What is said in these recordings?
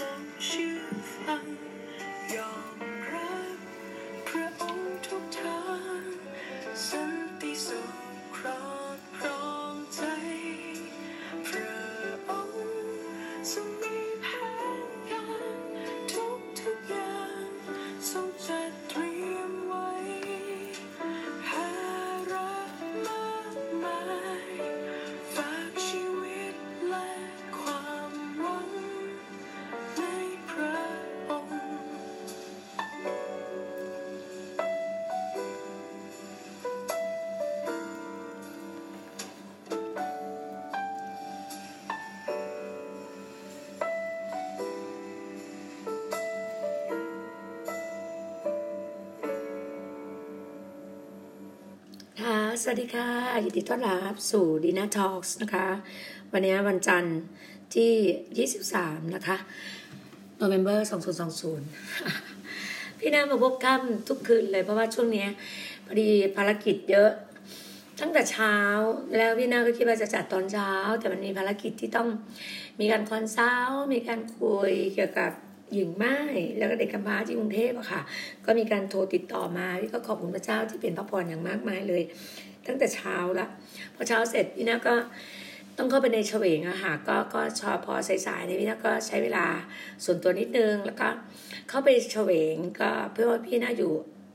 ำลง สวัสดีค่ะ ยินดีต้อนรับสู่ดีน่าทอล์กนะคะ วันนี้วันจันทร์ที่ 23 นะคะ November 2020 พี่น้ามาพบค่ำทุกคืนเลยเพราะว่าช่วงนี้พอดีภารกิจเยอะ ตั้งแต่เช้าแล้วพี่นาก็คิดว่าจะจัดตอนเช้า แต่มันมีภารกิจที่ต้องมีการคอนซัลท์มีการคุยเกี่ยวกับหญิงไม้แล้วก็เด็กกำพร้าที่กรุงเทพอะค่ะ ก็มีการโทรติดต่อมาพี่ก็ขอบคุณพระเจ้าที่เป็นพระพรอย่างมากมายเลย ตั้งแต่เช้าละพอเช้าเสร็จพี่นาก็ต้องเข้าไปในเฉวงอะค่ะก็ก็ชอพอสายๆเนี่ยพี่นาก็ใช้เวลาส่วนตัวนิดนึงแล้วก็เข้าไปเฉวงก็เพื่อว่าพี่นาอยู่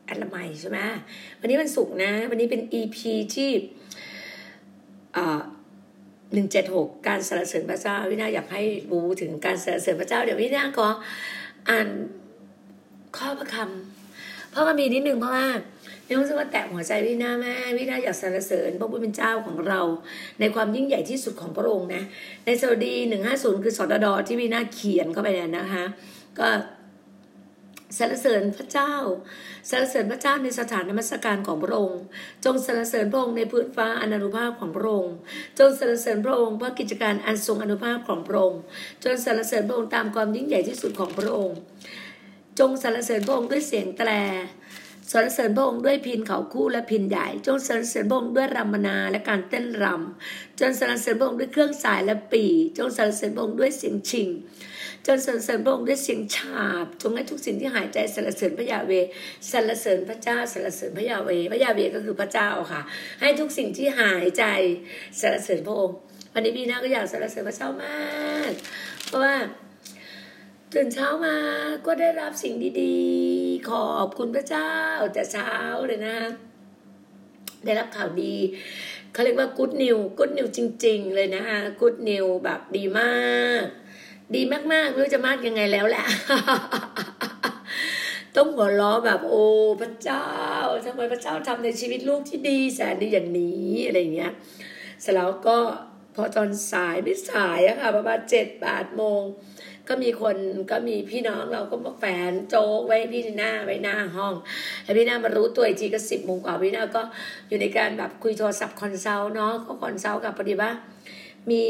อันละไมใช่ไหมวันนี้วันศุกร์นะ วันนี้เป็น EP ที่หนึ่งเจ็ดหกการสรรเสริญพระเจ้าวินาอยากให้รู้ถึงการสรรเสริญพระเจ้า เดี๋ยววินาขออ่านข้อพระคำเพราะมันมีนิดนึงเพราะว่า ในรู้สึกว่าแตะหัวใจวินาแม่วินาอยากสรรเสริญพระผู้เป็นเจ้าของเรา ในความยิ่งใหญ่ที่สุดของพระองค์นะ ในสดีหนึ่งห้าศูนย์คือสดดอที่วินาเขียนเข้าไปเนี่ยนะคะ ก็สรรเสริญพระเจ้าสรรเสริญพระเจ้าในสถานนมัสการของพระองค์ จงสรรเสริญพระองค์ในพื้นฟ้าอนานุภาพของพระองค์ จงสรรเสริญพระองค์เพราะกิจการอันทรงอนุภาพของพระองค์ จงสรรเสริญพระองค์ตามความยิ่งใหญ่ที่สุดของพระองค์ จงสรรเสริญพระองค์ด้วยเสียงแตร สรรเสริญพระองค์ด้วยพินเขาคู่และพินใหญ่ จงสรรเสริญพระองค์ด้วยรำนาและการเต้นรำจงสรรเสริญพระองค์ด้วยเครื่องสายและปี จงสรรเสริญพระองค์ด้วยเสียงชิงจนสรรเสริญพระองค์ด้วยเสียงฉาบ จงให้ทุกสิ่งที่หายใจสรรเสริญพระยาเวสรรเสริญพระเจ้าสรรเสริญพระยาเวพระยาเวก็คือพระเจ้าค่ะ ให้ทุกสิ่งที่หายใจสรรเสริญพระองค์วันนี้พี่นาก็อยากสรรเสริญพระเจ้ามาก เพราะว่า ตื่นเช้ามาก็ได้รับสิ่งดีๆ ขอบคุณพระเจ้าแต่เช้าเลยนะ ได้รับข่าวดีเขาเรียกว่า good news good news จริง ๆ เลยนะคะ good news แบบดีมาก ดีมากๆไม่รู้จะมากยังไงแล้วแหละต้องหัวล้อแบบโอ้พระเจ้าทำไมพระเจ้าทำในชีวิตลูกที่ดีแสนดีอย่างนี้อะไรอย่างเงี้ยเสร็จแล้วก็พอตอนสายไม่สายอะค่ะประมาณเจ็ดแปดโมง ก็มีคนก็มีพี่น้องเราก็มาแขวนโจ๊กไว้พี่หน้าไว้หน้าห้องแล้วพี่หน้ามารู้ตัวอีกทีก็สิบโมงกว่าพี่หน้าก็อยู่ในการแบบคุยโทรศัพท์ consult เนาะก็ consult กับพอดีว่ามี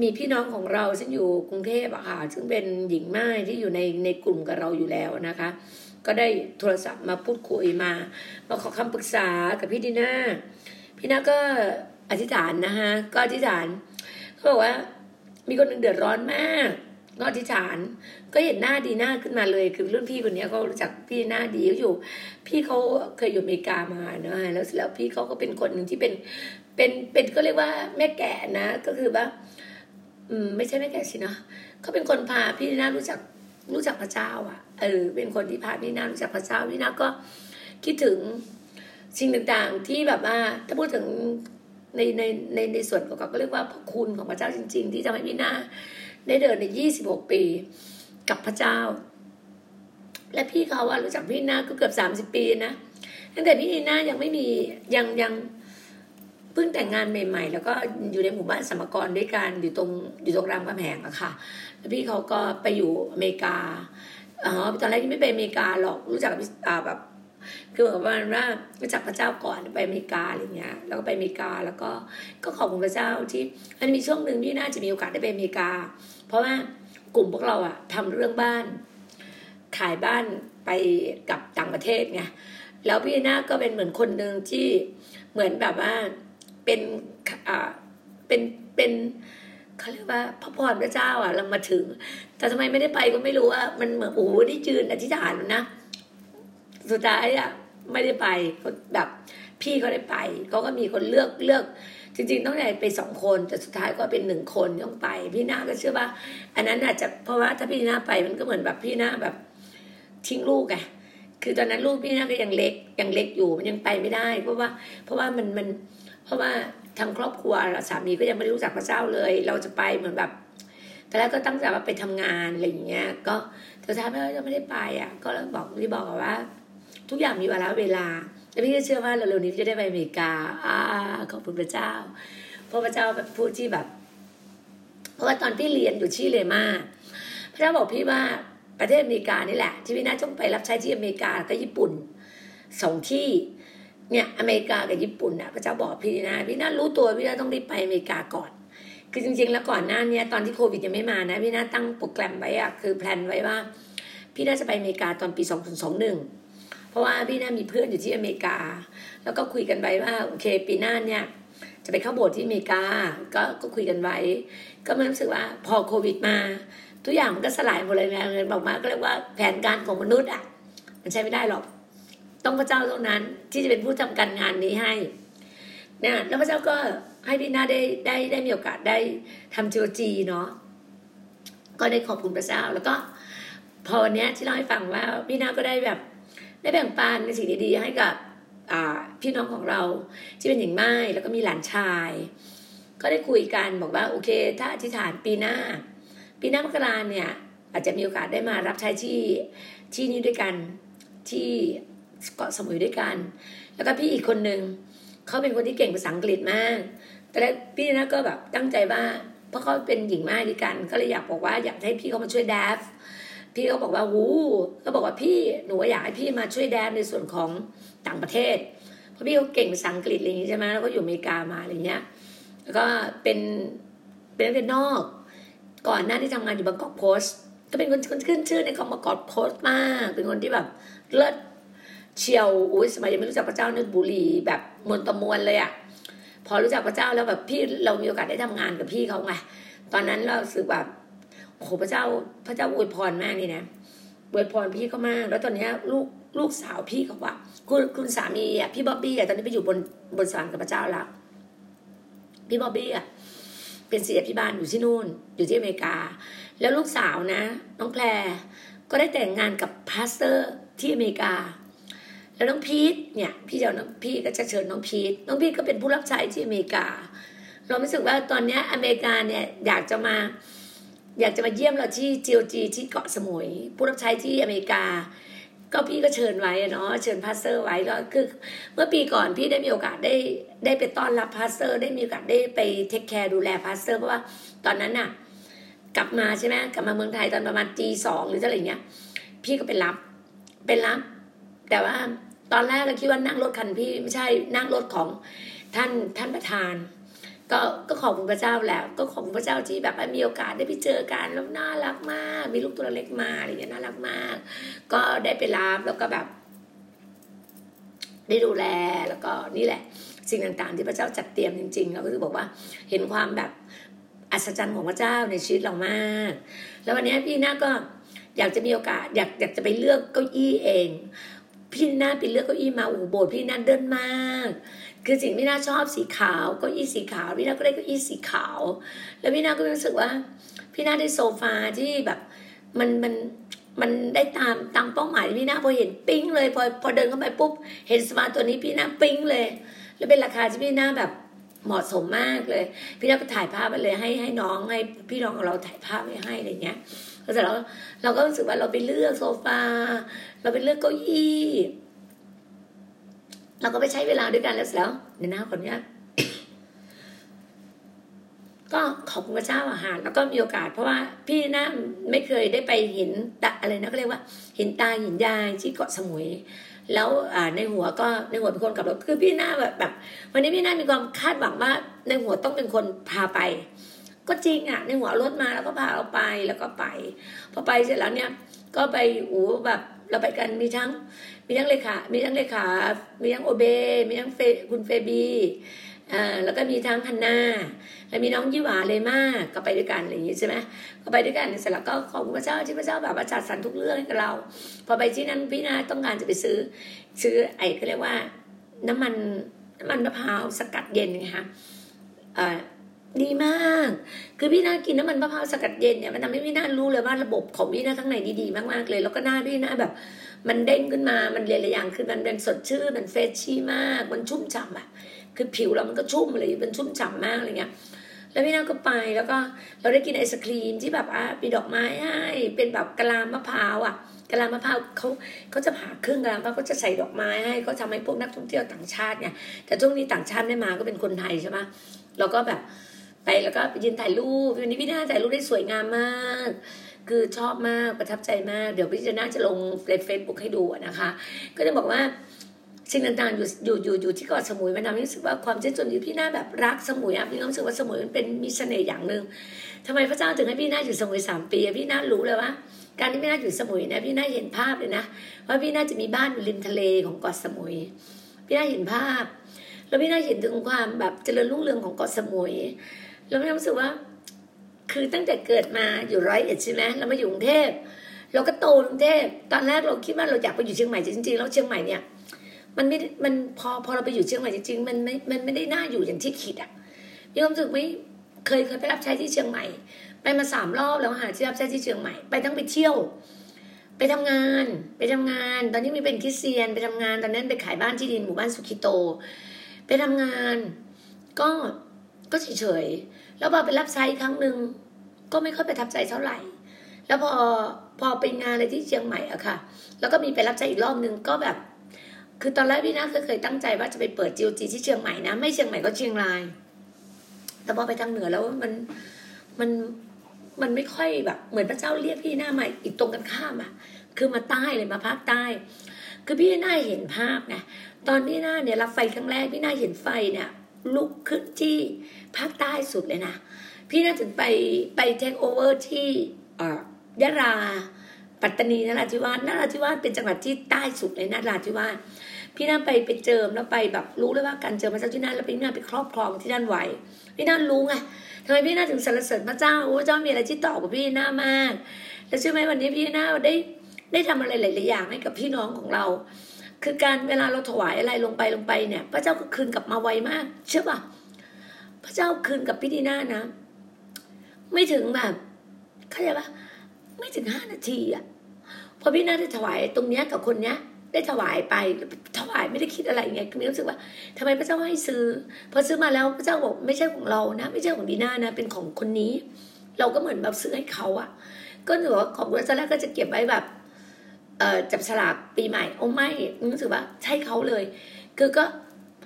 มีพี่น้องของเราซึ่งอยู่กรุงเทพอะค่ะซึ่งเป็นหญิงม่ายที่อยู่ในในกลุ่มกับเราอยู่แล้วนะคะ ก็ได้โทรศัพท์มาพูดคุยมา มาขอคำปรึกษากับพี่ดีน่าพี่น่าก็อธิษฐานนะคะก็อธิษฐานเขาบอกว่า มีคนหนึ่งเดือดร้อนมากก็อธิษฐาน ก็เห็นหน้าดีหน้าขึ้นมาเลย คือรุ่นพี่คนนี้เขารู้จักพี่หน้าดีเขาอยู่ พี่เขาเคยอยู่อเมริกามาเนอะแล้วแล้วพี่เขาก็เป็นคนหนึ่งที่เป็นเป็นเป็นก็เรียกว่าแม่แก่นะ ก็คือว่าอืมไม่ใช่แม่แก่สินะเขาเป็นคนพาพี่หน่ารู้จักรู้จักพระเจ้า อะเออเป็นคนที่พาพี่หน่ารู้จักพระเจ้าพี่หน่าก็คิดถึงสิ่งต่างๆที่แบบว่าถ้าพูดถึง ในในในในส่วนของเขาก็เรียกว่าพระคุณของพระเจ้าจริง ๆ ที่ทำให้พี่นาได้เดินในยี่สิบหกปีกับพระเจ้า และพี่เขาว่ารู้จักพี่นาก็เกือบสามสิบปีนะตั้งแต่พี่น่ายังไม่มียังยังเพิ่งแต่งงานใหม่ ๆ แล้วก็อยู่ในหมู่บ้านสมกรด้วยกันอยู่ตรงอยู่ตรงรามคำแหงอะค่ะ แล้วพี่เขาก็ไปอยู่อเมริกาอ๋อตอนแรกยังไม่ไปอเมริกาหรอกรู้จักกับอ่าแบบ คือเหมือนประมาว่ารู้จักพระเจ้าก่อนไปอเมริกาอะไรเงี้ย แล้วก็ไปอเมริกาแล้วก็ก็ขอบคุณพระเจ้าที่มันมีช่วงหนึ่งที่น่าจะมีโอกาสได้ไปอเมริกา เพราะว่ากลุ่มพวกเราอะทำเรื่องบ้าน ขายบ้านไปกับต่างประเทศไงแล้วพี่นาก็เป็นเหมือนคนหนึ่งที่เหมือนแบบว่าเป็นอ่าเป็นเป็นเขาเรียกว่าพระพรพระเจ้าอะเรามาถึง แต่ทำไมไม่ได้ไปก็ไม่รู้ว่ามันเหมือนโอ้โหได้จืนอธิษฐานนะ สุดท้ายอะไม่ได้ไปแบบพี่เขาได้ไปเขาก็มีคนเลือกเลือกจริงๆต้องได้ไปสองคนแต่สุดท้ายก็เป็นหนึ่งคนต้องไป พี่นาก็เชื่อว่า อันนั้นอาจจะเพราะว่าถ้าพี่นาไปมันก็เหมือนแบบพี่นาแบบทิ้งลูกไงคือตอนนั้นลูกพี่นาก็ยังเล็กยังเล็กอยู่มันยังไปไม่ได้ เพราะว่า เพราะว่ามันมันเพราะว่าทางครอบครัวสามีก็ยังไม่รู้จักพระเจ้าเลย เราจะไปเหมือนแบบแต่แล้วก็ตั้งใจว่าไปทำงานอะไรอย่างเงี้ยก็แต่ท้ายไม่จะไม่ได้ไปอะ ก็บอกที่บอกว่า ทุกอย่างมีเวลาเวลาแล้วพี่ก็เชื่อว่าเร็วๆนี้จะได้ไปอเมริกา อ่า ขอบคุณพระเจ้า เพราะพระเจ้าแบบพูดที่แบบ เพราะว่าตอนพี่เรียนอยู่ที่เลมา พระเจ้าบอกพี่ว่าประเทศอเมริกานี่แหละ ที่พี่น่าต้องไปรับใช้ที่อเมริกากับญี่ปุ่นสองที่ เนี่ยอเมริกากับญี่ปุ่นนะพระเจ้าบอกพี่นะพี่น่ารู้ตัวพี่น่าต้องรีบไปอเมริกาก่อน คือจริง ๆ แล้วก่อนหน้านี้ตอนที่โควิดยังไม่มานะพี่น่าตั้งโปรแกรมไว้อะคือแพลนไว้ว่า พี่น่าจะไปอเมริกาตอนปีสองสองหนึ่ง เพราะว่าพี่น่ามีเพื่อนอยู่ที่อเมริกา แล้วก็คุยกันไว้ว่าโอเค ปีหน้าเนี่ยจะไปเข้าโบสถ์ที่อเมริกาก็ก็คุยกันไว้ ก็มันรู้สึกว่าพอโควิดมา ทุกอย่างมันก็สลายหมดเลยไงเงินบอกมาก็เรียกว่าแผนการของมนุษย์อะ มันใช้ไม่ได้หรอก ต้องพระเจ้าเท่านั้นที่จะเป็นผู้ทำการงานนี้ให้เนี่ยแล้วพระเจ้าก็ให้พี่นาได้ได้ได้มีโอกาสได้ทำจีโอจีเนาะก็ได้ขอบคุณพระเจ้าแล้วก็พอวันนี้ที่เล่าให้ฟังว่าพี่นาก็ได้แบบ ได้แบ่งปันในสิ่งดีๆให้กับพี่น้องของเราที่เป็นหญิงไม้แล้วก็มีหลานชาย ก็ได้คุยกันบอกว่าโอเค ถ้าอธิษฐานปีหน้า ปีหน้ามกราเนี่ยอาจจะมีโอกาสได้มารับใช้ที่ที่นี่ด้วยกันที่เกาะสมุยด้วยกัน แล้วก็พี่อีกคนนึงเขาเป็นคนที่เก่งภาษาอังกฤษมาก แต่แล้วพี่นะก็แบบตั้งใจว่า เพราะเขาเป็นหญิงไม้ด้วยกัน ก็เลยอยากบอกว่าอยากให้พี่เขามาช่วยดฟ พี่เขาบอกว่าวู้ก็บอกว่าพี่หนูอยากให้พี่มาช่วยแดนในส่วนของต่างประเทศ เพราะพี่เขาเก่งภาษาอังกฤษอะไรอย่างนี้ใช่ไหมแล้วก็อยู่อเมริกามาอะไรเงี้ย แล้วก็เป็นเป็นนักเรียนนอก ก่อนหน้าที่ทำงานอยู่บางกอกโพสก็เป็นคนขึ้นชื่อในของบางกอกโพสมาก เป็นคนที่แบบเลิศเชียวอุ้ยสมัยยังไม่รู้จักพระเจ้านึกบุรีแบบมวลตะมวลเลยอะพอรู้จักพระเจ้าแล้วแบบพี่เรามีโอกาสได้ทำงานกับพี่เขาไงตอนนั้นเราสึกแบบ โอ้โหพระเจ้าพระเจ้าอวยพรมากนี่นะอวยพรพี่เขามาก แล้วตอนนี้ลูกลูกสาวพี่เขาว่า คุณคุณสามีอะพี่บ๊อบบี้อะตอนนี้ไปอยู่บนบนสวรรค์กับพระเจ้าแล้วพี่บ๊อบบี้อะเป็นศิษยาภิบาลอยู่ที่นู่น อยู่ที่อเมริกา แล้วลูกสาวนะ น้องแพรก็ได้แต่งงานกับ pastor ที่อเมริกา แล้วน้องพีทเนี่ย พี่จะน้องพี่ก็จะเชิญน้องพีทน้องพีทก็เป็นผู้รับใช้ที่อเมริกา เรารู้สึกว่าตอนนี้อเมริกาเนี่ยอยากจะมา อยากจะมาเยี่ยมเราที่ GOG ที่เกาะสมุย ผู้รับใช้ที่อเมริกา ก็พี่ก็เชิญไว้เนาะเชิญ pastor ไว้ก็คือเมื่อปีก่อนพี่ได้มีโอกาสได้ได้ไปต้อนรับ pastor ได้มีโอกาสได้ไป take care ดูแล pastor เพราะว่าตอนนั้นน่ะกลับมาใช่ไหมกลับมาเมืองไทยตอนประมาณตีสองหรืออะไรเงี้ย พี่ก็ไปรับไปรับ แต่ว่าตอนแรกเราคิดว่านั่งรถคันพี่ไม่ใช่นั่งรถของท่านท่านประธาน ก็ก็ขอบคุณพระเจ้าแล้ว ก็ขอบคุณพระเจ้าที่แบบมีโอกาสได้ไปเจอกันแล้วน่ารักมาก มีลูกตัวเล็กมาอะไรอย่างเงี้ยน่ารักมาก ก็ได้ไปรับแล้วก็แบบ ได้ดูแลแล้วก็นี่แหละ สิ่งต่างๆ ที่พระเจ้าจัดเตรียมจริงๆเราก็คือบอกว่าเห็นความแบบอัศจรรย์ของพระเจ้าในชีวิตเรามาก แล้ววันนี้พี่น้าก็อยากจะมีโอกาส อยากอยากจะไปเลือกเก้าอี้เอง พี่น้าไปเลือกเก้าอี้มาอ้โบสถพี่น้าเดินมาก คือสิ่งพี่นาชอบสีขาวก็อี้สีขาวพี่นาก็ได้ก็อี้สีขาว แล้วพี่นาก็รู้สึกว่า พี่นาได้โซฟาที่แบบมันมันมันได้ตามตามเป้าหมายพี่นาพอเห็นปิ้งเลยพอพอเดินเข้าไปปุ๊บเห็นสมาตัวนี้พี่นาปิ้งเลย แล้วเป็นราคาที่พี่นาแบบเหมาะสมมากเลย พี่นาก็ถ่ายภาพไปเลยให้ให้น้องให้พี่น้องของเราถ่ายภาพไว้ให้อะไรเงี้ยแล้วเสร็จแล้วเราก็รู้สึกว่าเราไปเลือกโซฟา เราไปเลือกเก้าอี้ เราก็ไปใช้เวลาด้วยกันแล้วเสร็จแล้วในหน้าคนนี้ก็ขอบคุณพระเจ้าอาหารแล้วก็มีโอกาส เพราะว่าพี่น่าไม่เคยได้ไปเห็นตาอะไรนะก็เรียกว่าเห็นตาเห็นยายที่เกาะสมุย แล้วในหัวก็ในหัวเป็นคนกับรถคือพี่หน้าแบบแบบ วันนี้พี่หน้ามีความคาดหวังว่า ในหัวต้องเป็นคนพาไป ก็จริงอะ ในหัวรถมาแล้วก็พาเราไปแล้วก็ไป พอไปเสร็จแล้วเนี่ย ก็ไปอูแบบเราไปกันมีทั้ง มีทั้งเลขา มีทั้งเลขา มีทั้งโอเบ มีทั้งเฟคุณเฟบีอ่าแล้วก็มีทั้งฮันนาแล้วมีน้องยี่หวาเลยมากก็ไปด้วยกันอะไรอย่างงี้ใช่ไหมก็ไปด้วยกันเสร็จแล้วก็ขอบคุณพระเจ้าที่พระเจ้าแบบว่าจัดสรรทุกเรื่องให้กับเรา พอไปที่นั่นพี่นาต้องการจะไปซื้อ ซื้อไอ้เขาเรียกว่า น้ำมันน้ำมันมะพร้าวสกัดเย็นไงคะอ่าดีมาก คือพี่นากินน้ำมันมะพร้าวสกัดเย็นเนี่ยมันทำให้พี่นารู้เลยว่าระบบของพี่นาข้างในดีๆมากๆเลย แล้วก็หน้าพี่นาแบบ มันเด้งขึ้นมา มันเรียนระอย่างคือมันเป็นสดชื่น มันเฟรชชี่มาก มันชุ่มฉ่ำอะคือผิวเรามันก็ชุ่มเลยมันชุ่มฉ่ำมากอะไรเงี้ย แล้วพี่นาก็ไปแล้วก็เราได้กินไอศครีมที่แบบอะมีดอกไม้ให้ เป็นแบบกะลามะพร้าวอะกะลามะพร้าวเขาเขาจะผ่าครึ่งกะลามะพร้าวเขาจะใส่ดอกไม้ให้เขาทำให้พวกนักท่องเที่ยวต่างชาติเนี่ย แต่ช่วงนี้ต่างชาติไม่มาก็เป็นคนไทยใช่ไหมเราก็แบบไปแล้วก็ไปยืนถ่ายรูปวันนี้พี่นาถ่ายรูปได้สวยงามมาก คือชอบมากประทับใจมาก เดี๋ยวพี่จะน่าจะลงเฟซบุ๊กให้ดูนะคะ ก็จะบอกว่าสิ่งต่างๆอยู่อยู่อยู่อยู่ที่เกาะสมุยมันทำให้รู้สึกว่าความเชื่อจนอยู่พี่หน้าแบบรักสมุยอะพี่รู้สึกว่าสมุยมันเป็นมีเสน่ห์อย่างหนึ่งทำไมพระเจ้าถึงให้พี่หน้าอยู่สมุยสามปีพี่หน้ารู้เลยว่าการที่พี่หน้าอยู่สมุยนี่ยพี่หน้าเห็นภาพเลยนะว่าพี่หน้าจะมีบ้านอยู่ริมทะเลของเกาะสมุย พี่หน้าเห็นภาพ แล้วพี่หน้าเห็นถึงความแบบเจริญรุ่งเรืองของเกาะสมุย แล้วพี่น้ารู้สึกว่า คือตั้งแต่เกิดมาอยู่ร้อยเอ็ดใช่ไหมเรามาอยู่กรุงเทพเราก็โตกรุงเทพตอนแรกเราคิดว่าเราอยากไปอยู่เชียงใหม่จริงๆแล้วเชียงใหม่เนี่ยมันไม่มันพอพอเราไปอยู่เชียงใหม่จริงๆมันไม่มันไม่ได้น่าอยู่อย่างที่คิดอะมีความรู้สึกไม่เคยเคยไปรับใช้ที่เชียงใหม่ ไปมาสามรอบแล้วหาที่รับใช้ที่เชียงใหม่ ไปทั้งไปเที่ยว ไปทำงาน ไปทำงาน ตอนนี้มีเป็นคริสเตียน ไปทำงานตอนนั้นไปขายบ้านที่ดินหมู่บ้านสุขิโต ไปทำงาน ก็ก็เฉยๆแล้วพอไปรับใช้ครั้งหนึ่ง ก็ไม่ค่อยประทับใจเท่าไหร่ แล้วพอพอไปงานอะไรที่เชียงใหม่อะค่ะ แล้วก็มีไปรับใช้อีกรอบนึงก็แบบ คือตอนแรกพี่นาเคยตั้งใจว่าจะไปเปิดจีโอจีที่เชียงใหม่นะ ไม่เชียงใหม่ก็เชียงราย แต่พอไปทางเหนือแล้วมันมันมันไม่ค่อยแบบ เหมือนพระเจ้าเรียกพี่หน้าใหม่อีกตรงกันข้ามอะคือมาใต้เลยมาภาคใต้ คือพี่หน้าเห็นภาพไงตอนพี่หน้าเนี่ยรับไฟครั้งแรกพี่หน้าเห็นไฟเนี่ยลุกขึ้นที่ภาคใต้สุดเลยนะ พี่น่าถึงไปไปเทคโอเวอร์ที่ยะราปัตตานีนราธิวาสนราธิวาสเป็นจังหวัดที่ใต้สุดเลยนราธิวาสพี่น่าไปไปเจิมแล้วไปแบบรู้เลยว่าการเจิมพระเจ้าที่นั่นแล้วพี่น่าไปครอบครองที่นั่นไว้พี่น่ารู้ไงทำไมพี่น่าถึงสรรเสริญพระเจ้าพระเจ้ามีอะไรที่ต่อกับพี่น่ามาก แล้วใช่ไหมวันนี้พี่น่าได้ได้ทำอะไรหลายๆอย่างให้กับพี่น้องของเรา คือการเวลาเราถวายอะไรลงไปลงไปเนี่ย พระเจ้าก็คืนกลับมาไวมากเชื่อป่ะพระเจ้าคืนกับพี่ดีน่านะ ไม่ถึงแบบเข้าใจปะไม่ถึงห้านาทีอะพอพี่น่าได้ถวายตรงเนี้ยกับคนเนี้ย ได้ถวายไปถวายไม่ได้คิดอะไรไงมีรู้สึกว่าทำไมพระเจ้าให้ซื้อ พอซื้อมาแล้วพระเจ้าบอกไม่ใช่ของเรานะ ไม่ใช่ของดีน่านะ เป็นของคนนี้ เราก็เหมือนแบบซื้อให้เขาอะก็หนูว่าของบริษัทแรกก็จะเก็บไว้แบบเอจับฉลากปีใหม่โอ้ไม่รู้สึกว่าใช่เขาเลย คือก็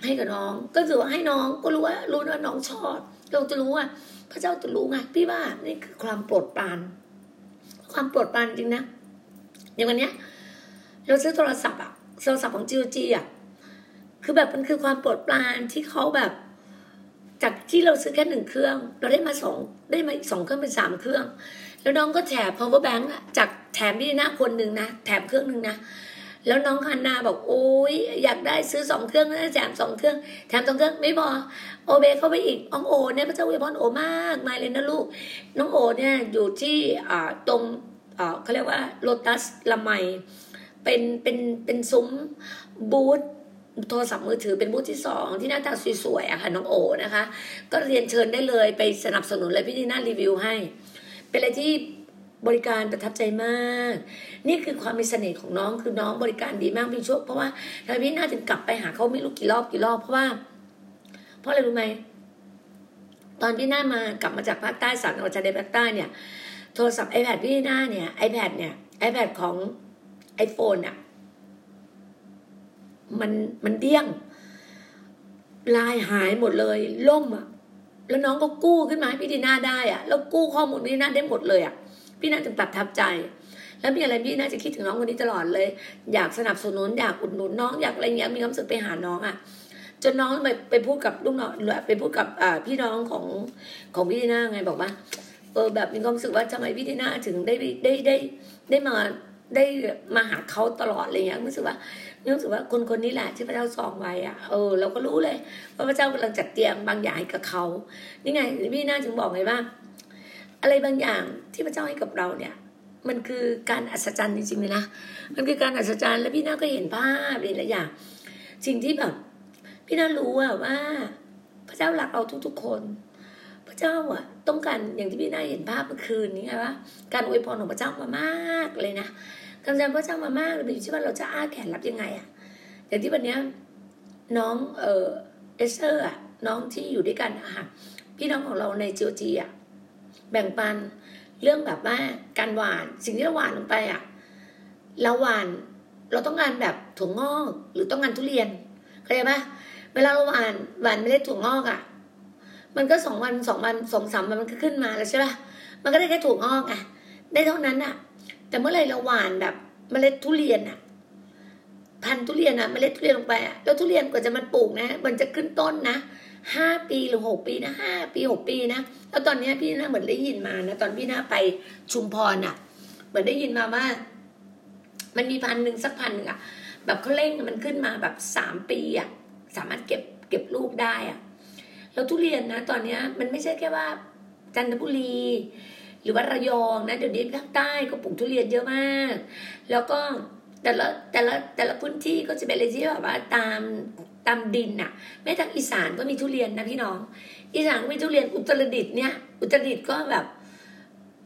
ให้กับน้อง ก็ถือว่าให้น้องก็รู้ว่ารู้ว่าน้องชอบ เราจะรู้ว่า พระเจ้าจะรู้ไงพี่ว่านี่คือความโปรดปราน ความโปรดปรานจริงนะอย่างวันเนี้ยเราซื้อโทรศัพท์อะโทรศัพท์ของจีโอจีอะคือแบบมันคือความโปรดปรานที่เขาแบบ จากที่เราซื้อแค่หนึ่งเครื่อง เราได้มาสองได้มาอีกสองเครื่องเป็นสามเครื่อง แล้วน้องก็แถม power bank อะจากแถมพี่หน้าคนหนึ่งนะแถมเครื่องหนึ่งนะ แล้วน้องคันนาบอกโอ้ยอยากได้ซื้อสองเครื่องนะแถมสองเครื่องแถมสองเครื่องไม่พอโอเบเข้าไปอีกน้องโอเนี่ยพระเจ้าอวยพรโอมากมายเลยนะลูก น้องโอเนี่ยอยู่ที่อ่าตรงอ่าเขาเรียกว่าโลตัสละไมเป็นเป็นเป็นซุ้มบูธโทรศัพท์มือถือเป็นบูธที่สองที่หน้าตาสวยๆอะค่ะน้องโอนะคะ ก็เรียนเชิญได้เลยไปสนับสนุนเลยพี่ที่น่ารีวิวให้ เป็นอะไรที่ บริการประทับใจมาก นี่คือความมีเสน่ห์ของน้องคือน้องบริการดีมากพี่ช่วเพราะว่าทำไมพี่น่าถึงกลับไปหาเขาไม่รู้กี่รอบกี่รอบเพราะว่า เพราะอะไรรู้ไหมตอนพี่หน้ามากลับมาจากภาคใต้สันออกจากในภาคใต้เนี่ย โทรศัพท์ iPad พี่หน้าเนี่ย iPad เนี่ย iPad ของ iPhone อะมันมันเดี้ยง ลายหายหมดเลยล่มอะแล้วน้องก็กู้ขึ้นมาให้พี่ดีน่าได้อะแล้วกู้ข้อมูลพี่ดีน่าได้หมดเลยอะ พี่น่าจึงประทับใจ แล้วมีอะไรพี่น่าจะคิดถึงน้องคนนี้ตลอดเลย อยากสนับสนุนอยากอุดหนุนน้องอยากอะไรเงี้ยมีความสึกไปหาน้องอะจนน้องไปไปพูดกับลูกน้องไปพูดกับพี่น้องของของพี่ดีน่าไงบอกว่าเออแบบมีความรู้สึกว่าทำไมพี่ดีน่าถึงได้ได้ได้ได้มาได้มาหาเขาตลอดอะไรเงี้ยรู้สึกว่ารู้สึกว่าคนคนนี้แหละที่พระเจ้าส่องไว้อะเออเราก็รู้เลยว่าพระเจ้ากำลังจัดเตรียมบางอย่างให้กับเขานี่ไงพี่น่าจึงบอกไงว่า อะไรบางอย่างที่พระเจ้าให้กับเราเนี่ย มันคือการอัศจรรย์จริงๆเลยนะมันคือการอัศจรรย์แล้วพี่น่าก็เห็นภาพเห็นหลายอย่างสิ่งที่แบบ พี่น่ารู้อะว่า พระเจ้ารักเราทุกๆคน พระเจ้าอะต้องการอย่างที่พี่น่าเห็นภาพเมื่อคืนนี้ไงว่าการอวยพรของพระเจ้ามามากเลยนะการแสดงพระเจ้ามามากเลยอยู่ที่ว่าเราจะอ้าแขนรับยังไงอะอย่างที่วันเนี้ยน้องเออเอสเตอร์อะน้องที่อยู่ด้วยกันอะค่ะพี่น้องของเราในจีโอจีอะ แบ่งปันเรื่องแบบว่าการหวานสิ่งที่เราหวานลงไปอะเราหวานเราต้องการแบบถั่วงอกหรือต้องการทุเรียนเข้าใจปะเวลาเราหวานหวานไม่ได้ถั่วงอกอะมันก็สองวันสองวันสองสามวันมันก็ขึ้นมาแล้วใช่ปะมันก็ได้แค่ถั่วงอกอะได้เท่านั้นอะแต่เมื่อไรเราหวานแบบเมล็ดทุเรียนอะพันทุเรียนอะเมล็ดทุเรียนลงไปอะแล้วทุเรียนกว่าจะมันปลูกนะ มันจะขึ้นต้นนะ ห้าปีหรือหกปีนะห้าปีหกปีนะแล้วตอนนี้พี่น่าเหมือนได้ยินมานะตอนพี่น่าไปชุมพรอะเหมือนได้ยินมาว่า มันมีพันหนึ่งสักพันหนึ่งอะแบบเขาเร่งมันขึ้นมาแบบสามปีอะสามารถเก็บเก็บลูกได้อะแล้วทุเรียนนะ ตอนเนี้ย มันไม่ใช่แค่ว่า จันทบุรีหรือว่าระยองนะเดี๋ยวนี้ภาคใต้ก็ปลูกทุเรียนเยอะมาก แล้วก็แต่ละแต่ละแต่ละพื้นที่ก็จะเป็นอะไรที่แบบว่าตาม ตามดินน่ะ แม้ทางอีสานก็มีทุเรียนนะพี่น้อง อีสานก็มีทุเรียนอุตรดิตถ์เนี่ย อุตรดิตถ์ก็แบบ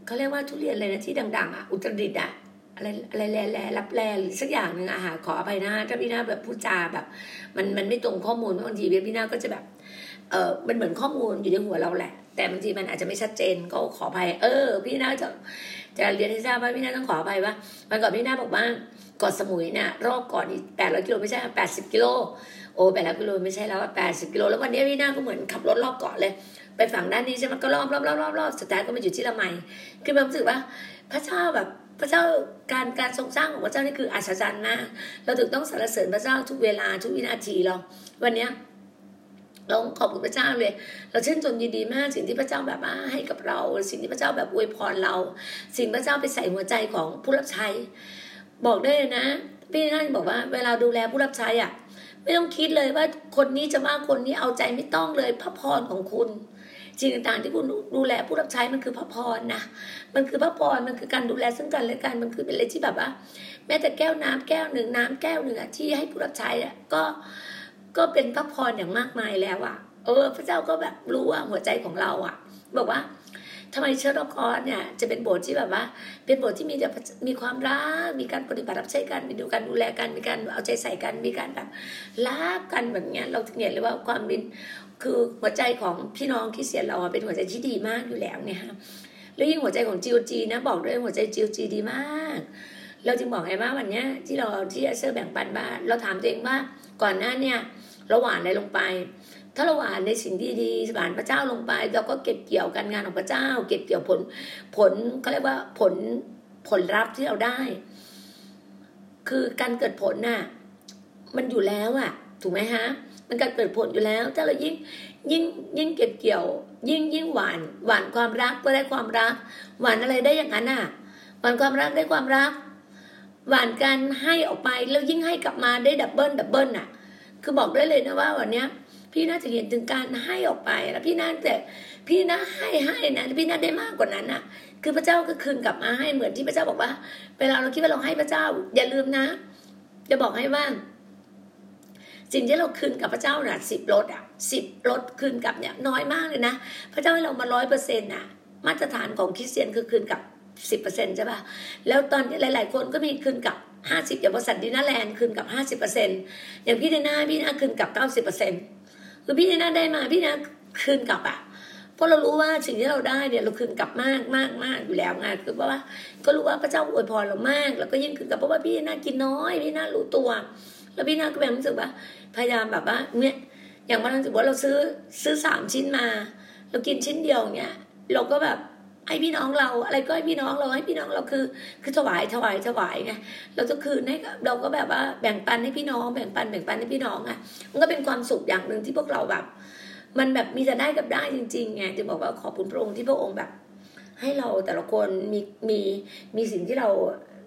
เขาเรียกว่าทุเรียนอะไรนะที่ดัง ๆอะอุตรดิตถ์อะอะไรอะไรแลแลรับแลหรือสักอย่างหนึ่งอะค่ะขออภัยนะถ้าพี่นาแบบพูดจาแบบ มันมันไม่ตรงข้อมูลบางทีพี่นาก็จะแบบเออมันเหมือนข้อมูลอยู่ในหัวเราแหละ แต่บางทีมันอาจจะไม่ชัดเจนก็ขออภัย เออ พี่นาจะจะเรียนให้ทราบว่าพี่นาต้องขออภัยว่ามันก่อนพี่นาบอกว่าเกาะสมุยเนี่ยรอบเกาะนี่แปดร้อยกิโลไม่ใช่แปดสิบกิโล โอ้แปดร้อยกิโลไม่ใช่แล้วแปดสิบกิโลแล้ววันนี้พี่นาก็เหมือนขับรถรอบเกาะเลย ไปฝั่งด้านนี้ใช่ไหมก็รอบรอบรอบรอบรอบสุดท้ายก็มาอยู่ที่ละไมคือแบบรู้สึกว่า พระเจ้าแบบพระเจ้าการการทรงสร้างของพระเจ้านี่คืออัศจรรย์มากเราถึงต้องสรรเสริญพระเจ้าทุกเวลาทุกวินาทีเรา วันเนี้ยเราขอบคุณพระเจ้าเลย เราชื่นชมยินดีมากสิ่งที่พระเจ้าแบบว่าให้กับเรา สิ่งที่พระเจ้าแบบอวยพรเรา สิ่งพระเจ้าไปใส่หัวใจของผู้รับใช้ บอกได้เลยนะ พี่นั่นบอกว่าเวลาดูแลผู้รับใช้อะ ไม่ต้องคิดเลยว่าคนนี้จะว่าคนนี้เอาใจไม่ต้องเลยพระพรของคุณสิ่งต่างๆที่คุณดูแลผู้รับใช้มันคือพระพรนะ มันคือพระพร มันคือการดูแลซึ่งกันและกันมันคือเป็นอะไรที่แบบว่า แม้แต่แก้วน้ำแก้วหนึ่งน้ำแก้วหนึ่งที่ให้ผู้รับใช้อะก็ก็เป็นพระพรอย่างมากมายแล้วอะเออ พระเจ้าก็แบบรู้ว่าหัวใจของเราอะบอกว่า ทำไม church คอร์เนี่ยจะเป็นโบสถ์ที่แบบว่า เป็นโบสถ์ที่มีแต่มีความรัก มีการปฏิบัติรับใช้กัน มีดูการดูแลกัน มีการเอาใจใส่กัน มีการแบบรักกันแบบเนี้ยเราถึงเห็นเลยว่าความเป็นคือหัวใจของพี่น้องคริสเตียนเราเป็นหัวใจที่ดีมากอยู่แล้วเนี่ยค่ะแล้วยิ่งหัวใจของ GOG นะบอกด้วยหัวใจ GOG ดีมาก เราจึงบอกไงว่าวันเนี้ยที่เราที่เซอร์แบ่งปันบ้านเราถามตัวเองว่าก่อนหน้าเนี่ยเราหวานอะไรลงไป ถ้าเราหวานในสิ่งที่ดีหวานพระเจ้าลงไปเราก็เก็บเกี่ยวการงานของพระเจ้า เก็บเกี่ยวผลผลเขาเรียกว่าผลผลลัพธ์ที่เราได้ คือการเกิดผลน่ะมันอยู่แล้วอะถูกไหมฮะมันการเกิดผลอยู่แล้วถ้าเรายิ่งยิ่งยิ่งเก็บเกี่ยว ยิ่งยิ่งหวานหวานความรักก็ได้ความรัก หว่านอะไรได้อย่างนั้นอะหว่านความรักได้ความรัก หว่านการให้ออกไปแล้วยิ่งให้กลับมาได้ double double อะ คือบอกได้เลยนะว่าวันเนี้ย พี่น่าจะเห็นถึงการให้ออกไปแล้วพี่น่าแต่พี่น่าให้ให้นะพี่น่าได้มากกว่านั้นอะคือพระเจ้าก็คืนกลับมาให้เหมือนที่พระเจ้าบอกว่า เวลาเราคิดว่าเราให้พระเจ้า อย่าลืมนะ จะบอกให้ว่า สิ่งที่เราคืนกับพระเจ้าน่ะสิบลดอะสิบลดคืนกับเนี่ยน้อยมากเลยนะพระเจ้าให้เรามาร้อยเปอร์เซ็นต์อะ มาตรฐานของคริสเตียนคือคืนกับสิบเปอร์เซ็นต์ใช่ป่ะแล้วตอนหลาย ๆ คนก็มีคืนกับห้าสิบอย่างบริษัทดินาแลนด์คืนกับห้าสิบเปอร์เซ็นต์อย่างพี่ดีนาพี่น่าคืนกับเก้าสิบเปอร์เซ็นต์ คือพี่ดีนาได้มาพี่นาคืนกลับอะเพราะเรารู้ว่าสิ่งที่เราได้เนี่ยเราคืนกลับมากมากมากอยู่แล้วไงคือเพราะว่า ก็รู้ว่าพระเจ้าอวยพรเรามาก แล้วก็ยิ่งคืนกลับเพราะว่าพี่นากินน้อย พี่นารู้ตัว แล้วพี่นาก็แบบรู้สึกว่า พยายามแบบว่าเนี่ยอย่างวันนั้นถือว่าเราซื้อซื้อสามชิ้นมา เรากินชิ้นเดียวเนี่ยเราก็แบบ ให้พี่น้องเราอะไรก็ให้พี่น้องเราให้พี่น้องเราคือ คือถวายถวายถวายไงเราจะคืนให้เราก็แบบว่าแบ่งปันให้พี่น้องแบ่งปันแบ่งปันให้พี่น้องอะมันก็เป็นความสุขอย่างหนึ่งที่พวกเราแบบ มันแบบมีแต่ได้กับได้จริงๆไงจะบอกว่าขอบคุณพระองค์ที่พระองค์แบบ ให้เราแต่ละคนมีมีมีสิ่งที่เรา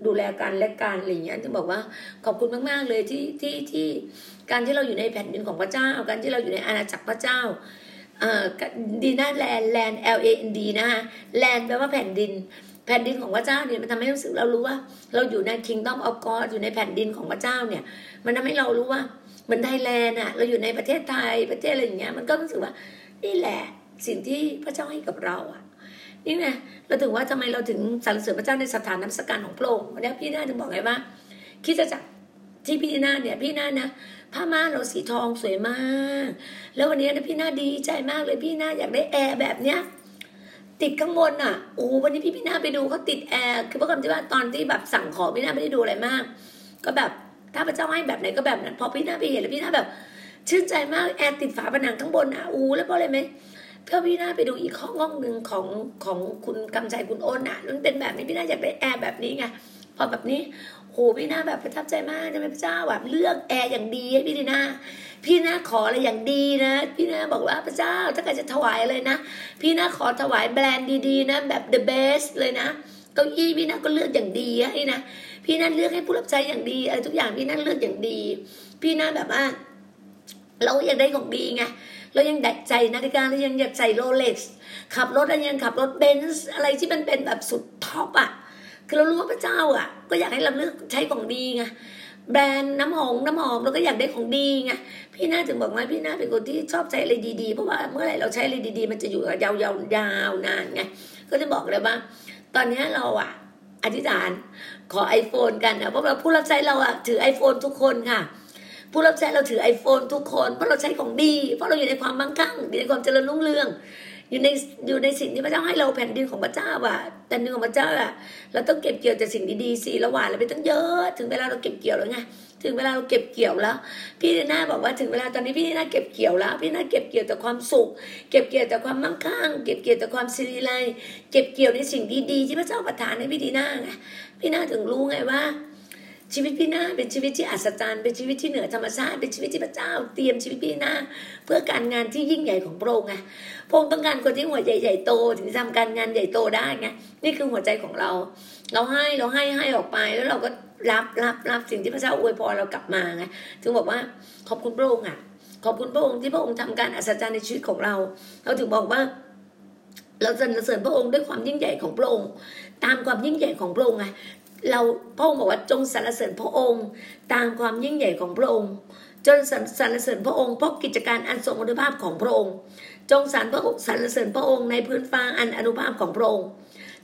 ดูแลกันและกันอะไรอย่างเงี้ยจะบอกว่าขอบคุณมาก ๆ เลยที่ที่ที่การที่เราอยู่ในแผ่นดินของพระเจ้า การที่เราอยู่ในอาณาจักรพระเจ้า เอ่อดีน่าแลนแลน L A N D นะคะแลนแปลว่าแผ่นดิน แผ่นดินของพระเจ้าเนี่ยมันทำให้รู้สึกเรารู้ว่า เราอยู่ใน Kingdom of God อยู่ในแผ่นดินของพระเจ้าเนี่ย มันทำให้เรารู้ว่าเหมือนไทยแลนด์อะเราอยู่ในประเทศไทยประเทศอะไรอย่างเงี้ยมันก็รู้สึกว่านี่แหละสิ่งที่พระเจ้าให้กับเราอะนี่ไงเราถึงว่าทำไมเราถึงสรรเสริญพระเจ้าในสถานน้ำสการของพระองค์วันนี้พี่นาถึงบอกไงว่าคิดจะจัก ที่พี่นาเนี่ยพี่นานะผ้าม่านเราสีทองสวยมาก แล้ววันนี้นะพี่นาดีใจมากเลยพี่นาอยากได้แอร์แบบเนี้ยติดข้างบนอะโอ้วันนี้พี่พี่นาไปดูเขาติดแอร์คือเพราะคำที่ว่าตอนที่แบบสั่งของพี่นาไม่ได้ดูอะไรมาก ก็แบบถ้าพระเจ้าให้แบบไหนก็แบบนั้นพอพี่นาไปเห็นแล้วพี่นาแบบ ชื่นใจมากแอร์ติดฝาผนังข้างบนอะอู้แล้วเพราะอะไรไหมเพื่อพี่นาไปดูอีกห้องห้องหนึ่งของของคุณกำใจคุณโอนอะมันเป็นแบบนี้พี่นาอยากได้แอร์แบบนี้ไง พอแบบนี้โหพี่นาแบบประทับใจมากทำไมพระเจ้าแบบเลือกแอร์อย่างดีให้พี่นาพี่นาขออะไรอย่างดีนะ พี่นาบอกว่าพระเจ้าถ้าเกิดจะถวายเลยนะ พี่นาขอถวายแบรนด์ดีๆนะ แบบ the best เลยนะเก้าอี้พี่นาก็เลือกอย่างดีให้นะพี่นาเลือกให้ผู้รับใช้อย่างดีอะไรทุกอย่างพี่นาเลือกอย่างดี พี่นาแบบว่าเราอยากได้ของดีไงเรายังดัดใจนาฬิกาเรายังอยากใส่ Rolex ขับรถเรายังขับรถเบนซ์อะไรที่มันเป็นแบบสุด top อะ คือเรารู้ว่าพระเจ้าอะ ก็อยากให้เราเลือกใช้ของดีไงแบรนด์น้ำหอมน้ำหอมเราก็อยากได้ของดีไงพี่น่าถึงบอกว่าพี่น่าเป็นคนที่ชอบใช้อะไรดีๆเพราะว่าเมื่อไหร่เราใช้อะไรดีๆ มันจะอยู่ยาวๆยาวนานไงก็จะบอกเลยว่า ตอนนี้เราอะ อธิษฐานขอ iPhone กันนะเพราะว่าผู้รับใช้เราอะถือ iPhone ทุกคนค่ะ ผู้รับใช้เราถือ iPhone ทุกคนเพราะเราใช้ของดี เพราะเราอยู่ในความมั่งคั่งอยู่ในความเจริญรุ่งเรือง อยู่ในอยู่ในสิ่งที่พระเจ้าให้เราแผ่นดินของพระเจ้าอะแผ่นดินของพระเจ้าอะเราต้องเก็บเกี่ยวแต่สิ่งดีๆสิเราหวานเราไปตั้งเยอะ ถึงเวลาเราเก็บเกี่ยวแล้วไงถึงเวลาเราเก็บเกี่ยวแล้ว พี่ดีน่าบอกว่าถึงเวลาตอนนี้พี่ดีน่าเก็บเกี่ยวแล้ว พี่น่าเก็บเกี่ยวแต่ความสุข เก็บเกี่ยวแต่ความมั่งคั่ง เก็บเกี่ยวแต่ความสิริไลเก็บเกี่ยวในสิ่งดีๆที่พระเจ้าประทานให้พี่ดีน่าไงพี่น่าถึงรู้ไงว่า ชีวิตพี่นาเป็นชีวิตที่อัศจรรย์เป็นชีวิตที่เหนือธรรมชาติเป็นชีวิตที่พระเจ้า เตรียมชีวิตพี่นาเพื่อการงานที่ยิ่งใหญ่ของพระองค์ไงพระองค์ต้องการคนที่หัวใหญ่ๆโต ถึงจะทำการงานใหญ่โตได้ไงนี่คือหัวใจของเรา เราให้เราให้ให้ออกไปแล้วเราก็รับรับรับสิ่งที่พระเจ้าอวยพรเรากลับมาไงถึงบอกว่าขอบคุณพระองค์อะขอบคุณพระองค์ที่พระองค์ทำการอัศจรรย์ในชีวิตของเรา เราถึงบอกว่า เราสรรเสริญพระองค์ด้วยความยิ่งใหญ่ของพระองค์ ตามความยิ่งใหญ่ของพระองค์ไง เราพระองค์บอกว่าจงสรรเสริญพระองค์ ตามความยิ่งใหญ่ของพระองค์จนสรรเสริญพระองค์เพราะกิจการอันทรงอนุภาพของพระองค์ จงสรรพระสรรเสริญพระองค์ในพื้นฟ้าอันอนุภาพของพระองค์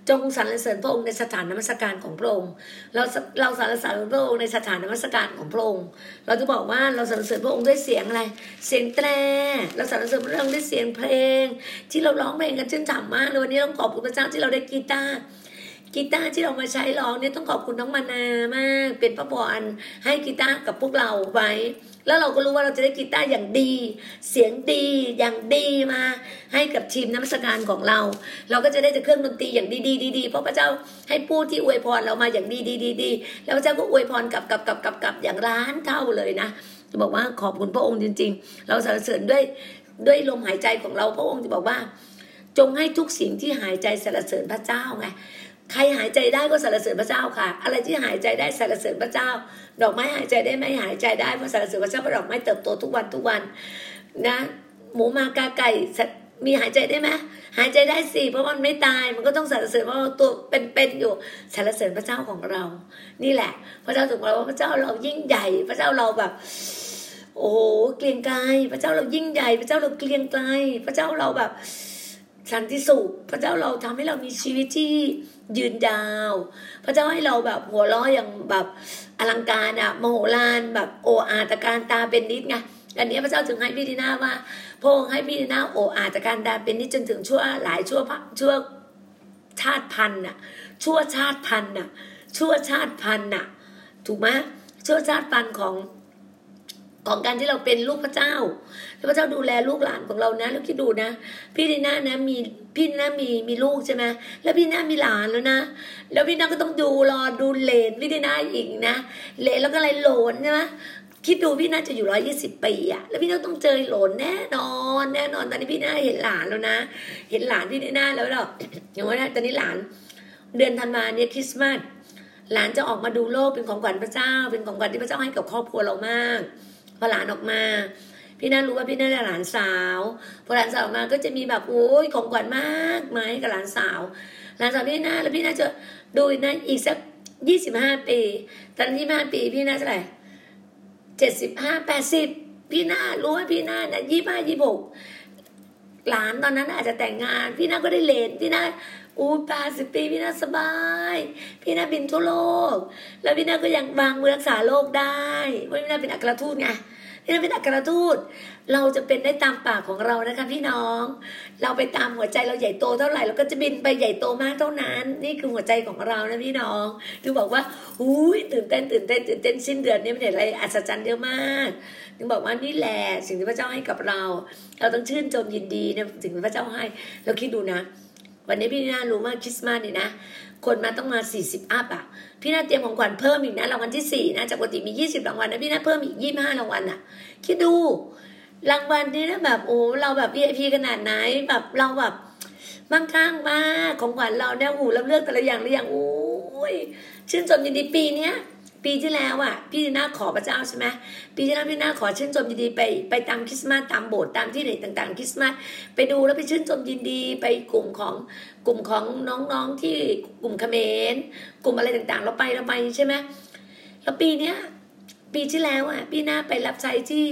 จงสรรเสริญพระองค์ในสถานนมัสการของพระองค์ เราเราสรรเสริญพระองค์ในสถานนมัสการของพระองค์ เราจะบอกว่าเราสรรเสริญพระองค์ด้วยเสียงอะไร เสียงแตร เราสรรเสริญพระองค์ด้วยเสียงเพลง ที่เราร้องเพลงกันชื่นฉ่ำมากเลยวันนี้ต้องขอบคุณพระเจ้าที่เราได้กีตาร์ กีตาร์ที่เรามาใช้ร้องเนี่ยต้องขอบคุณน้องมานามาก เป็นพระพรให้กีตาร์กับพวกเราไว้ แล้วเราก็รู้ว่าเราจะได้กีตาร์อย่างดี เสียงดีอย่างดีมา ให้กับทีมน้ำสการของเรา เราก็จะได้แต่เครื่องดนตรีอย่างดีๆดีเพราะพระเจ้าให้ผู้ที่อวยพรเรามาอย่างดีๆดีๆแล้วพระเจ้าก็อวยพรกับกับกับกับกับอย่างล้านเท่าเลยนะจะบอกว่าขอบคุณพระองค์จริง ๆ เราสรรเสริญด้วยด้วยลมหายใจของเราพระองค์จะบอกว่า จงให้ทุกสิ่งที่หายใจสรรเสริญพระเจ้าไง ใครหายใจได้ก็สรรเสริญพระเจ้าค่ะ อะไรที่หายใจได้สรรเสริญพระเจ้า ดอกไม้หายใจได้ไม่หายใจได้เพราะสรรเสริญพระเจ้าเพราะดอกไม้เติบโตทุกวันทุกวัน นะ หมูมากาไก่มีหายใจได้ไหมหายใจได้สิเพราะมันไม่ตายมันก็ต้องสรรเสริญเพราะตัวเป็นๆอยู่สรรเสริญพระเจ้าของเรา นี่แหละ พระเจ้าถึงเราว่าพระเจ้าเรายิ่งใหญ่ พระเจ้าเราแบบ โอ้เกลียงไกลพระเจ้าเรายิ่งใหญ่ พระเจ้าเราเกลียงไกลพระเจ้าเราแบบสันติสุขพระเจ้าเราทำให้เรามีชีวิตที่ ยืนยาว พระเจ้าให้เราแบบหัวเราะอย่างแบบอลังการอะโมโหฬารแบบโออาตการตาเป็นนิดไงอันนี้พระเจ้าถึงให้พี่ดีนาว่าพระองค์ให้พี่ดีนาโออาตการตาเป็นนิดจนถึงชั่วหลายชั่วชั่วชาติพันธุ์น่ะชั่วชาติพันธุ์น่ะชั่วชาติพันธุ์น่ะถูกไหมชั่วชาติพันธุ์ของ ของการที่เราเป็นลูกพระเจ้าแล้วพระเจ้าดูแลลูกหลานของเรานะแล้วคิดดูนะ พี่ดีน่านะมีพี่น่ามีมีลูกใช่ไหมแล้วพี่น่ามีหลานแล้วนะ แล้วพี่น่าก็ต้องดูรอดูเลนพี่ดีน่าอีกนะเลนแล้วก็อะไรหลนใช่ไหมคิดดูพี่น่าจะอยู่ร้อยี่สิบปีอะแล้วพี่น่าต้องเจอหลนแน่นอน แน่นอนตอนนี้พี่น่าเห็นหลานแล้วนะ เห็นหลานพี่ดีน่าแล้วหรอกอย่างว่าตอนนี้หลาน เดือนธันวาเนี่ยคริสต์มาสหลานจะออกมาดูโลกเป็นของขวัญพระเจ้า เป็นของขวัญที่พระเจ้าให้กับครอบครัวเรามาก พอหลานออกมา พี่น่ารู้ว่าพี่น่าหลานสาวพอหลานสาวมาก็จะมีแบบโอ้ยของขวัญมากมายกับหลานสาว หลานสาวพี่น่าแล้วพี่น่าจะดูนะอีกสักยี่สิบห้าปี ตอนยี่ห้าปีพี่น่าเท่าไหร่เจ็ดสิบห้าแปดสิบพี่น่ารู้ว่าพี่น่าเนี่ยยี่ห้ายี่หกหลานตอนนั้นอาจจะแต่งงาน พี่น่าก็ได้เลนพี่น่า อู้แปดสิบปีพี่นาสบาย พี่นาบินทั่วโลก แล้วพี่นาก็ยังวางมือรักษาโรคได้เพราะพี่นาเป็นอัครทูตไงพี่นาเป็นอัครทูต เราจะเป็นได้ตามปากของเรานะคะพี่น้อง เราไปตามหัวใจเราใหญ่โตเท่าไหร่เราก็จะบินไปใหญ่โตมากเท่านั้น นี่คือหัวใจของเรานะพี่น้องถึงบอกว่าอุ้ยตื่นเต้นตื่นเต้นตื่นเต้นสิ้นเดือนนี้มันเห็นอะไรอัศจรรย์เยอะมากถึงบอกว่านี่แหละสิ่งที่พระเจ้าให้กับเรา เราต้องชื่นชมยินดีในสิ่งที่พระเจ้าให้ เราคิดดูนะ วันนี้พี่น่ารู้มากคริสต์มาสนี่นะ คนมาต้องมาสี่สิบอัพอะ พี่น่าเตรียมของขวัญเพิ่มอีกนะรางวัลที่สี่นะจากปกติมียี่สิบรางวัลนะพี่น่าเพิ่มอีกยี่ห้ารางวัลอะ คิดดู รางวัลนี้นะแบบโอ้เราแบบ VIP ขนาดไหนแบบเราแบบมั่งคั่งมากของขวัญเราเนี่ยหูเราเลือกแต่ละอย่างละอย่างโอ้ยชื่นชมยินดีปีเนี้ย ปีที่แล้วอะพี่น่าขอพระเจ้าใช่ไหมปีที่แล้วพี่น่าขอชื่นชมยินดีไปไปตามคริสต์มาสตามโบสถ์ตามที่ไหนต่างๆคริสต์มาสไปดูแล้วไปชื่นชมยินดีไปกลุ่มของกลุ่มของน้องๆที่กลุ่มเขมรกลุ่มอะไรต่างๆ เราไปเราไปใช่ไหมแล้วปีเนี้ยปีที่แล้วอะพี่น่าไปรับใช้ที่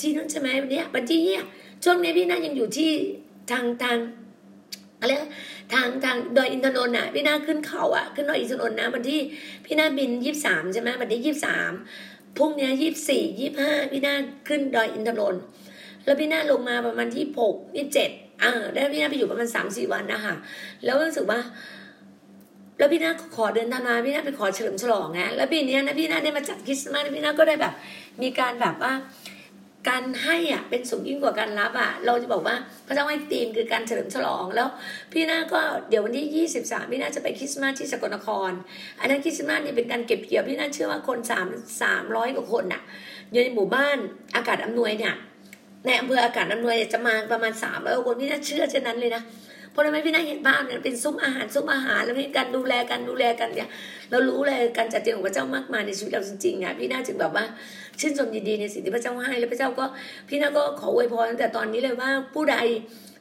ที่นู้นใช่ไหมวันเนี้ยวันที่เนี้ยช่วงนี้พี่น่ายังอยู่ที่ทางทางางดอยอินทนนท์อะพี่นาขึ้นเขาอะขึ้นดอยอินทนนท์นะวันที่พี่นาบินยี่สามใช่ไหมวันที่ยี่สามพรุ่งนี้ยี่สี่ยี่ห้าพี่นาขึ้นดอยอินทนนท์แล้วพี่นาลงมาประมาณที่หกยี่เจ็ดอ่าแล้วพี่นาไปอยู่ประมาณสามสี่วันนะคะแล้วรู้สึกว่า แล้วพี่นาขอเดินทางมาพี่นาไปขอเฉลิมฉลองไงแล้วปีนี้นะพี่นาได้มาจัดคริสต์มาสพี่นาก็ได้แบบ มีการแบบว่า การให้อะเป็นสูงยิ่งกว่าการรับอะ เราจะบอกว่าพระเจ้าให้ธีมคือการเฉลิมฉลองแล้ว พี่นาก็เดี๋ยววันที่ยี่สิบสามพี่นาจะไปคริสต์มาสที่สกลนคร อันนั้นคริสต์มาสนี่เป็นการเก็บเกี่ยวพี่นาเชื่อว่าคนสามสามร้อยกว่าคนอะอยู่ในหมู่บ้านอากาศอำนวยเนี่ยในอำเภออากาศอำนวยจะมาประมาณสามร้อยคนพี่นาเชื่อเช่นนั้นเลยนะ เพราะทำไมพี่นาเห็นภาพเนี่ยเป็นซุ้มอาหารซุ้มอาหารแล้วมีการดูแลกันดูแลกันเนี่ย เรารู้เลยการจัดเตรียมของพระเจ้ามากมายในชีวิตเราจริงๆอะพี่น่าจึงแบบว่าชื่นชมยินดีในสิ่งที่พระเจ้าให้แล้วพระเจ้าก็พี่น่าก็ขออวยพรตั้งแต่ตอนนี้เลยว่าผู้ใด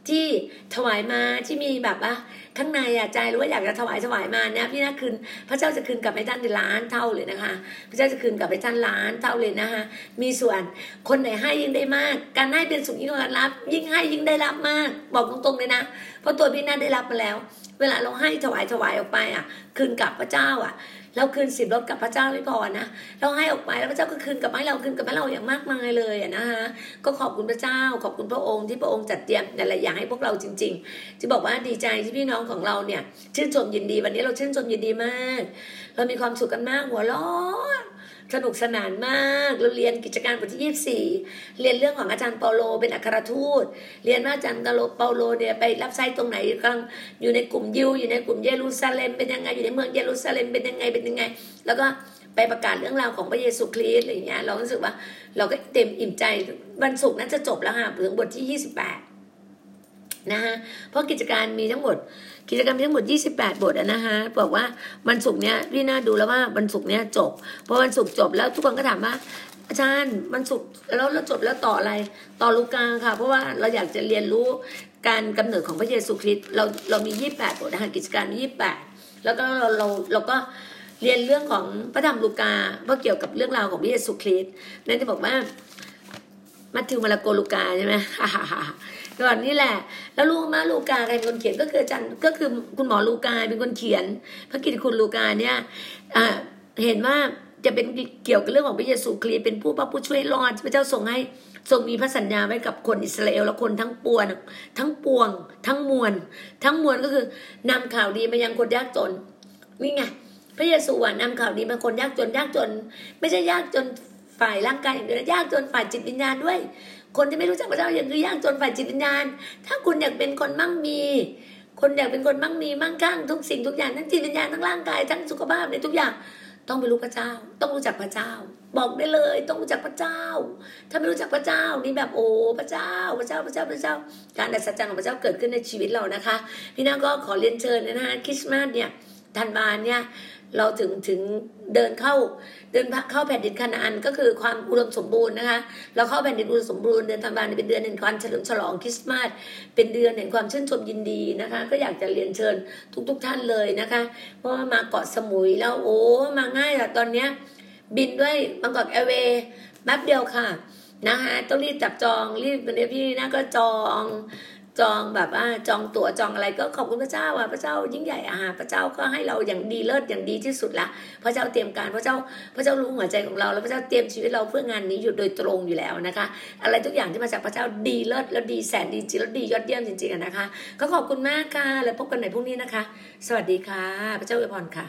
ที่ถวายมาที่มีแบบว่าข้างในอะใจรู้ว่าอยากจะถวายถวายมาเนี่ยพี่น่าคืนพระเจ้าจะคืนกลับให้ท่านในล้านเท่าเลยนะคะ พระเจ้าจะคืนกลับให้ท่านล้านเท่าเลยนะคะมีส่วนคนไหนให้ยิ่งได้มาก การให้เป็นสุขยิ่งกว่าการรับ ยิ่งให้ยิ่งได้รับมาก บอกตรงๆเลยนะเพราะตัวพี่น่าได้รับมาแล้ว เวลาเราให้ถวายถวายออกไปอะ คืนกลับพระเจ้าอะ เราคืนสิบลบกับพระเจ้าไม่พอนะ เราให้ออกไปแล้วพระเจ้าก็คืนกลับมาให้เราคืนกลับมาให้เราอย่างมากมายเลยอะนะคะก็ขอบคุณพระเจ้า ขอบคุณพระองค์ที่พระองค์จัดเตรียมหลายๆอย่างให้พวกเราจริง ๆ จะบอกว่าดีใจที่พี่น้องของเราเนี่ยชื่นชมยินดีวันนี้เราชื่นชมยินดีมาก เรามีความสุขกันมากหัวเราะ สนุกสนานมากเราเรียนกิจการบทที่ยี่สี่เรียนเรื่องของอาจารย์เปาโล เป็นอัครทูต เรียนว่าอาจารย์เปาโลเนี่ยไปรับใช้ตรงไหนกลังอยู่ในกลุ่มยิวอยู่ในกลุ่มเยรูซาเล็มเป็นยังไงอยู่ในเมืองเยรูซาเล็มเป็นยังไงเป็นยังไง แล้วก็ไปประกาศเรื่องราวของพระเยซูคริสต์อะไรอย่างเงี้ยเรารู้สึกว่าเราก็เต็มอิ่มใจวันศุกร์นั้นจะจบแล้วค่ะถึงบทที่ยี่สิบแปดนะฮะเพราะกิจการมีทั้งหมด กิจกรรมทั้งหมด 28 บทนะฮะบอกว่าวันศุกร์เนี้ยพี่น่าดูแล้วว่าวันศุกร์เนี้ยจบพอวันศุกร์จบแล้วทุกคนก็ถามว่าอาจารย์วันศุกแล้วเราจบแล้วต่ออะไรต่อลูกาค่ะ เพราะว่าเราอยากจะเรียนรู้การกำเนิดของพระเยซูคริสต์เราเรามี 28 บทนะคะกิจการม28 แล้วก็เราเราเราก็เรียนเรื่องของพระธรรมลูกาเพราะเกี่ยวกับเรื่องราวของพระเยซูคริสต์นั่นจะบอกว่ามัทธิวมาระโกลูกาใช่ไหม ก่อนนี่แหละ แล้วลูกมาลูกาใครเป็นคนเขียนก็คืออาจารย์ก็คือคุณหมอลูกาเป็นคนเขียน พระกิติคุณลูกาเนี่ยเห็นว่าจะเป็นเกี่ยวกับเรื่องของพระเยซูคริสต์เป็นผู้พระผู้ช่วยรอดพระเจ้าทรงให้ทรงมีพระสัญญาไว้กับคนอิสราเอลและคนทั้งปวงทั้งปวง ทั้งมวล ทั้งมวลก็คือนำข่าวดีมายังคนยากจนนี่ไงพระเยซูอะนำข่าวดีมาคนยากจนยากจน ไม่ใช่ยากจนฝ่ายร่างกายอย่างเดียวยากจนฝ่ายจิตวิญญาณด้วย คนที่ไม่รู้จักพระเจ้าอย่างคือยากจนฝ่ายจิตวิญญาณ ถ้าคุณอยากเป็นคนมั่งมี คนอยากเป็นคนมั่งมีมั่งคั่งทุกสิ่งทุกอย่างทั้งจิตวิญญาณทั้งร่างกายทั้งสุขภาพในทุกอย่าง ต้องไปรู้พระเจ้า ต้องรู้จักพระเจ้า บอกได้เลยต้องรู้จักพระเจ้า ถ้าไม่รู้จักพระเจ้านี่แบบโอ้พระเจ้าพระเจ้าพระเจ้าพระเจ้า การอัศจรรย์ของพระเจ้าเกิดขึ้นในชีวิตเรานะคะ พี่น้าก็ขอเรียนเชิญนะฮะคริสต์มาสเนี่ยธันวาเนี่ย เราถึงถึงเดินเข้าเดินเข้าแผ่นดินคานาอันก็คือความอุดมสมบูรณ์นะคะเราเข้าแผ่นดินอุดมสมบูรณ์เดือนธันวาเป็นเดือนแห่งความเฉลิมฉลองคริสต์มาสเป็นเดือนแห่งความชื่นชมยินดีนะคะ ก็อยากจะเรียนเชิญทุกๆทท่านเลยนะคะ เพราะว่ามาเกาะสมุยแล้วโอ้มาง่ายอะตอนเนี้ยบินด้วยบางกอกแอร์เวย์แป๊บเดียวค่ะนะคะต้องรีบจับจองรีบวันนี้พี่นะก็จอง จองแบบว่าจองตั๋วจองอะไรก็ขอบคุณพระเจ้าอะพระเจ้ายิ่งใหญ่อาหารพระเจ้าก็ให้เราอย่างดีเลิศอย่างดีที่สุดละพระเจ้าเตรียมการพระเจ้าพระเจ้ารู้หัวใจของเราแล้วพระเจ้าเตรียมชีวิตเราเพื่องานนี้อยู่โดยตรงอยู่แล้วนะคะ อะไรทุกอย่างที่มาจากพระเจ้าดีเลิศแล้วดีแสนดีจริงแล้วดียอดเยี่ยมจริงๆนะคะ ก็ขอบคุณมากค่ะแล้วพบกันใหม่พรุ่งนี้นะคะ สวัสดีค่ะ พระเจ้าอวยพรค่ะ